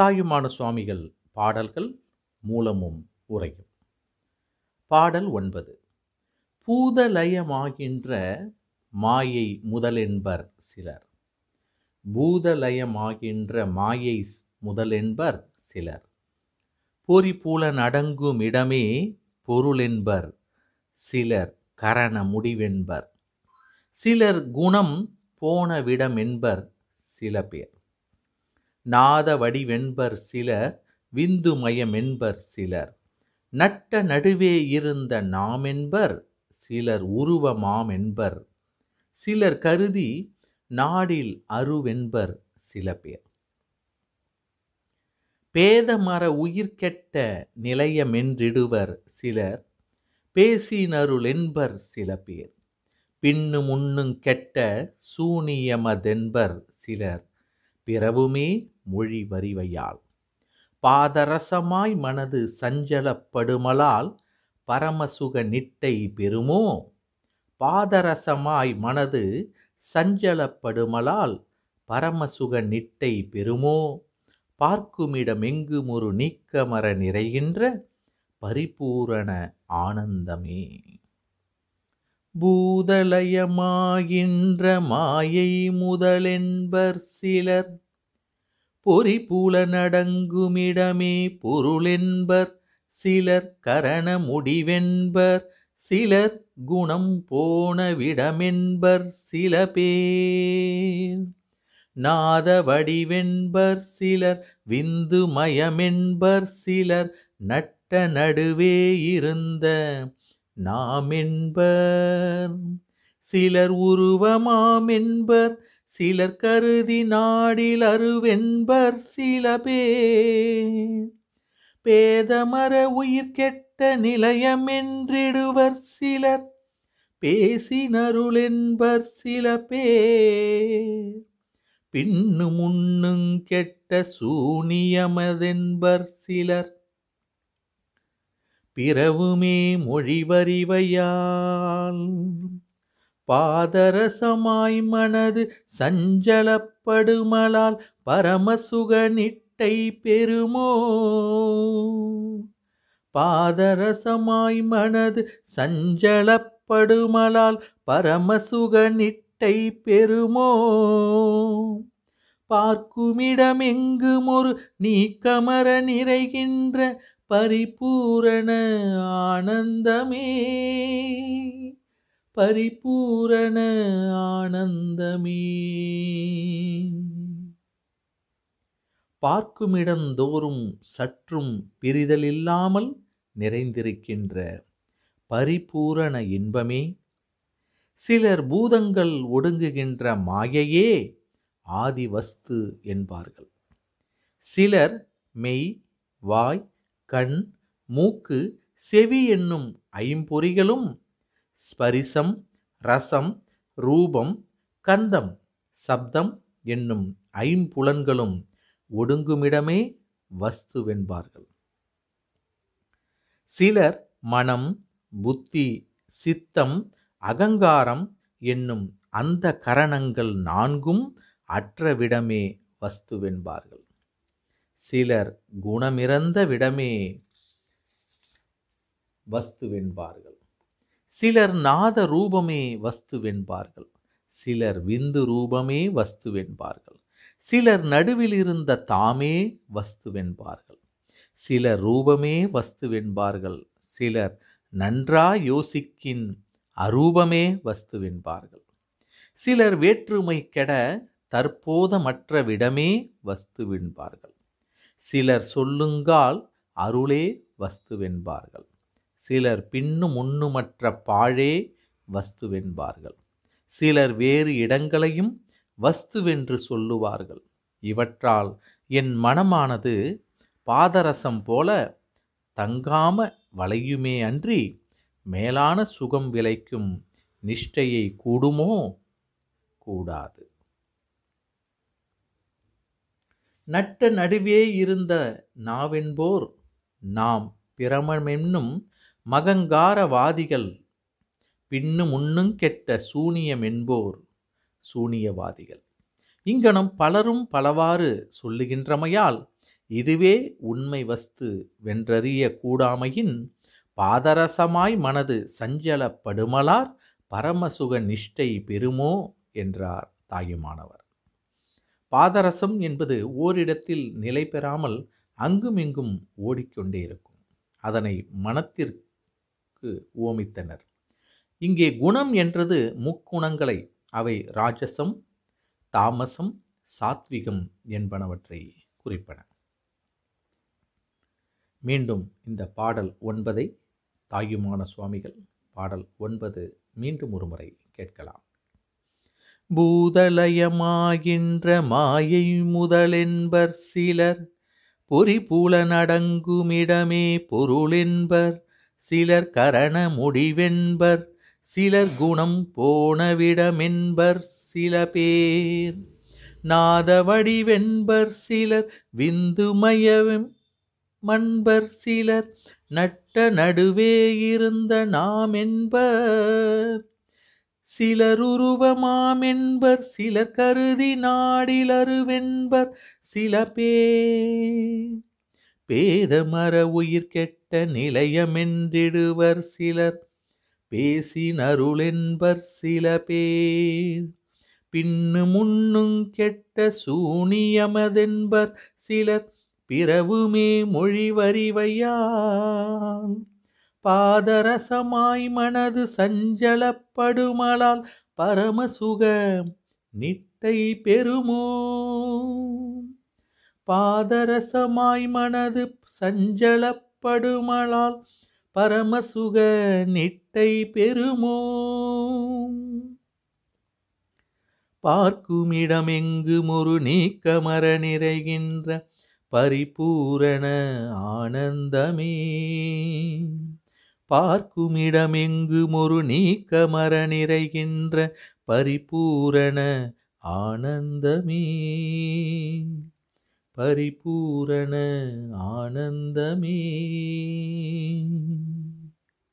தாயுமான சுவாமிகள் பாடல்கள் மூலமும் உரையும். பாடல் ஒன்பது. பூதலயமாகின்ற மாயை முதலென்பர் சிலர். பூதலயமாகின்ற மாயை முதலென்பர் சிலர். பொறிபூலன் அடங்கும் இடமே பொருளென்பர் சிலர் கரண முடிவென்பர். சிலர் குணம் போன விடமென்பர் சில பேர். நாத வடிவென்பர் சிலர் விந்துமயமென்பர் சிலர். நட்ட நடுவே இருந்த நாமென்பர் சிலர் உருவமாமென்பர். சிலர் கருதி நாடில் அருவென்பர் சில பேர். பேதமர உயிர்கெட்ட நிலையமென்றிடுவர் சிலர் பேசினருளென்பர் சில பேர். பின்னு முன்னுங் கெட்ட சூனியமதென்பர் சிலர் பிறவுமே மொழி வரிவையால் பாதரசமாய் மனது சஞ்சலப்படுமலால் பரமசுக நிட்டை பெறுமோ? பாதரசமாய் மனது சஞ்சலப்படுமலால் பரமசுக நிட்டை பெறுமோ? பார்க்குமிடமெங்கும் ஒரு நீக்கமர நிறைகின்ற பரிபூரண ஆனந்தமே. பூதலயமாகின்ற மாயை முதலென்பர் சிலர் பொறிபூல நடங்குமிடமே பொருளென்பர் சிலர் கரண முடிவென்பர் சிலர் குணம் போனவிடமென்பர் சில பேர் நாத வடிவென்பர் சிலர் விந்து மயமென்பர் சிலர் நட்ட நடுவே இருந்த நாமென்பர் சிலர் உருவமாமென்பர் சிலர் கருதி நாடில் அருவென்பர் சில பேதமர உயிர் கெட்ட நிலையமென்றிடுவர் சிலர். பேசினருளென்பர் சில பேர். பின்னு முன்னுங் கெட்ட சூனியமதென்பர் சிலர். பிறவுமே மொழிவறிவையால் பாதரசமாய் மனது சஞ்சலப்படுமலால் பரமசுகனிட்டை பெறுமோ? பாதரசமாய் மனது சஞ்சலப்படுமலால் பரமசுகனிட்டை பெறுமோ? பார்க்குமிடமெங்கும் ஒரு நீக்கமர நிறைகின்ற பரிபூரண ஆனந்தமே? பரிபூரண ஆனந்தமே. பார்க்குமிடந்தோறும் சற்றும் பிரிதல் இல்லாமல் நிறைந்திருக்கின்ற பரிபூரண இன்பமே. சிலர் பூதங்கள் ஒடுங்குகின்ற மாயையே ஆதிவஸ்து என்பார்கள். சிலர் மெய் வாய் கண் மூக்கு செவி என்னும் ஐம்பொறிகளும் ஸ்பரிசம் ரசம் ரூபம் கந்தம் சப்தம் என்னும் ஐம்புலன்களும் ஒடுங்குமிடமே வஸ்துவென்பார்கள். சிலர் மனம் புத்தி சித்தம் அகங்காரம் என்னும் அந்த கரணங்கள் நான்கும் அற்றவிடமே வஸ்துவென்பார்கள். சிலர் குணமிறந்த விடமே வஸ்துவென்பார்கள். சிலர் நாத ரூபமே வஸ்துவென்பார்கள் சிலர் விந்து ரூபமே வஸ்துவென்பார்கள் சிலர் நடுவில் இருந்த தாமே வஸ்துவென்பார்கள் சிலர் ரூபமே வஸ்துவென்பார்கள் சிலர் நன்றா யோசிக்கின் அரூபமே வஸ்துவென்பார்கள் சிலர் வேற்றுமை கெட தற்போதமற்ற விடமே வஸ்துவென்பார்கள் சிலர் சொல்லுங்கால் அருளே வஸ்துவென்பார்கள் சிலர் பின்னும் முன்னுமற்ற பாழே வஸ்துவென்பார்கள். சிலர் வேறு இடங்களையும் வஸ்துவென்று சொல்லுவார்கள். இவற்றால் என் மனமானது பாதரசம் போல தங்காம வளையுமே அன்றி மேலான சுகம் விளைக்கும் நிஷ்டையை கூடுமோ? கூடாது. நட்ட நடுவே இருந்த நாவென்போர் நாம் பிரமமென்னும் மகங்காரவாதிகள் பின்னு முன்னும் கெட்ட சூனியம் என்போர் சூனியவாதிகள். இங்கனம் பலரும் பலவாறு சொல்லுகின்றமையால் இதுவே உண்மை வஸ்து வென்றறிய கூடாமையின் பாதரசமாய் மனது சஞ்சலப்படுமலார் பரமசுக நிஷ்டை பெறுமோ என்றார் தாயுமானவர். பாதரசம் என்பது ஓரிடத்தில் நிலை பெறாமல் அங்குமிங்கும் ஓடிக்கொண்டே இருக்கும். அதனை மனத்திற்கு ஓமித்தனர் இங்கே குணம் என்றது முக்குணங்களை அவை ராஜசம் தாமசம் சாத்விகம் என்பனவற்றை குறிப்பன. மீண்டும் இந்த பாடல் ஒன்பதை தாயுமான சுவாமிகள் பாடல் ஒன்பது மீண்டும் ஒருமுறை கேட்கலாம். பூதலயமாகின்ற மாயை முதலென்பர் சிலர் பொறிபூல நடங்குமிடமே பொருளென்பர் சிலர் கரண முடிவென்பர் சிலர் குணம் போனவிடமென்பர் சில பேர். நாதவடிவென்பர் சிலர் விந்துமயவெம் மண்பர் சிலர் நட்ட நடுவே இருந்த நாம் என்பர் சிலர் உருவமாமென்பர் சிலர் கருதி நாடிலருவென்பர் சில பேர். பேதமர உயிர் கெட்ட நிலையமென்றிடுவர் சிலர் பேசினருளென்பர் சில பேர். பின்னு முன்னும் கெட்ட சூனியமதென்பர் சிலர் பிறவுமே மொழிவறிவையால் பாதரசமாய் மனது சஞ்சலப்படுமலால் பரமசுக நிட்டை பெறுமோ? பாதரசமாய் மனது சஞ்சலப்படுமலால் பரமசுக நிட்டை பெறுமோ? பார்க்குமிடமெங்கும் ஒரு நீக்கமர நிறைகின்ற பரிபூரண ஆனந்தமே. பார்க்குமிடமெங்கும் ஒரு நீக்கமர நிறைகின்ற பரிபூரண ஆனந்தமே. பரிபூரண ஆனந்தமே.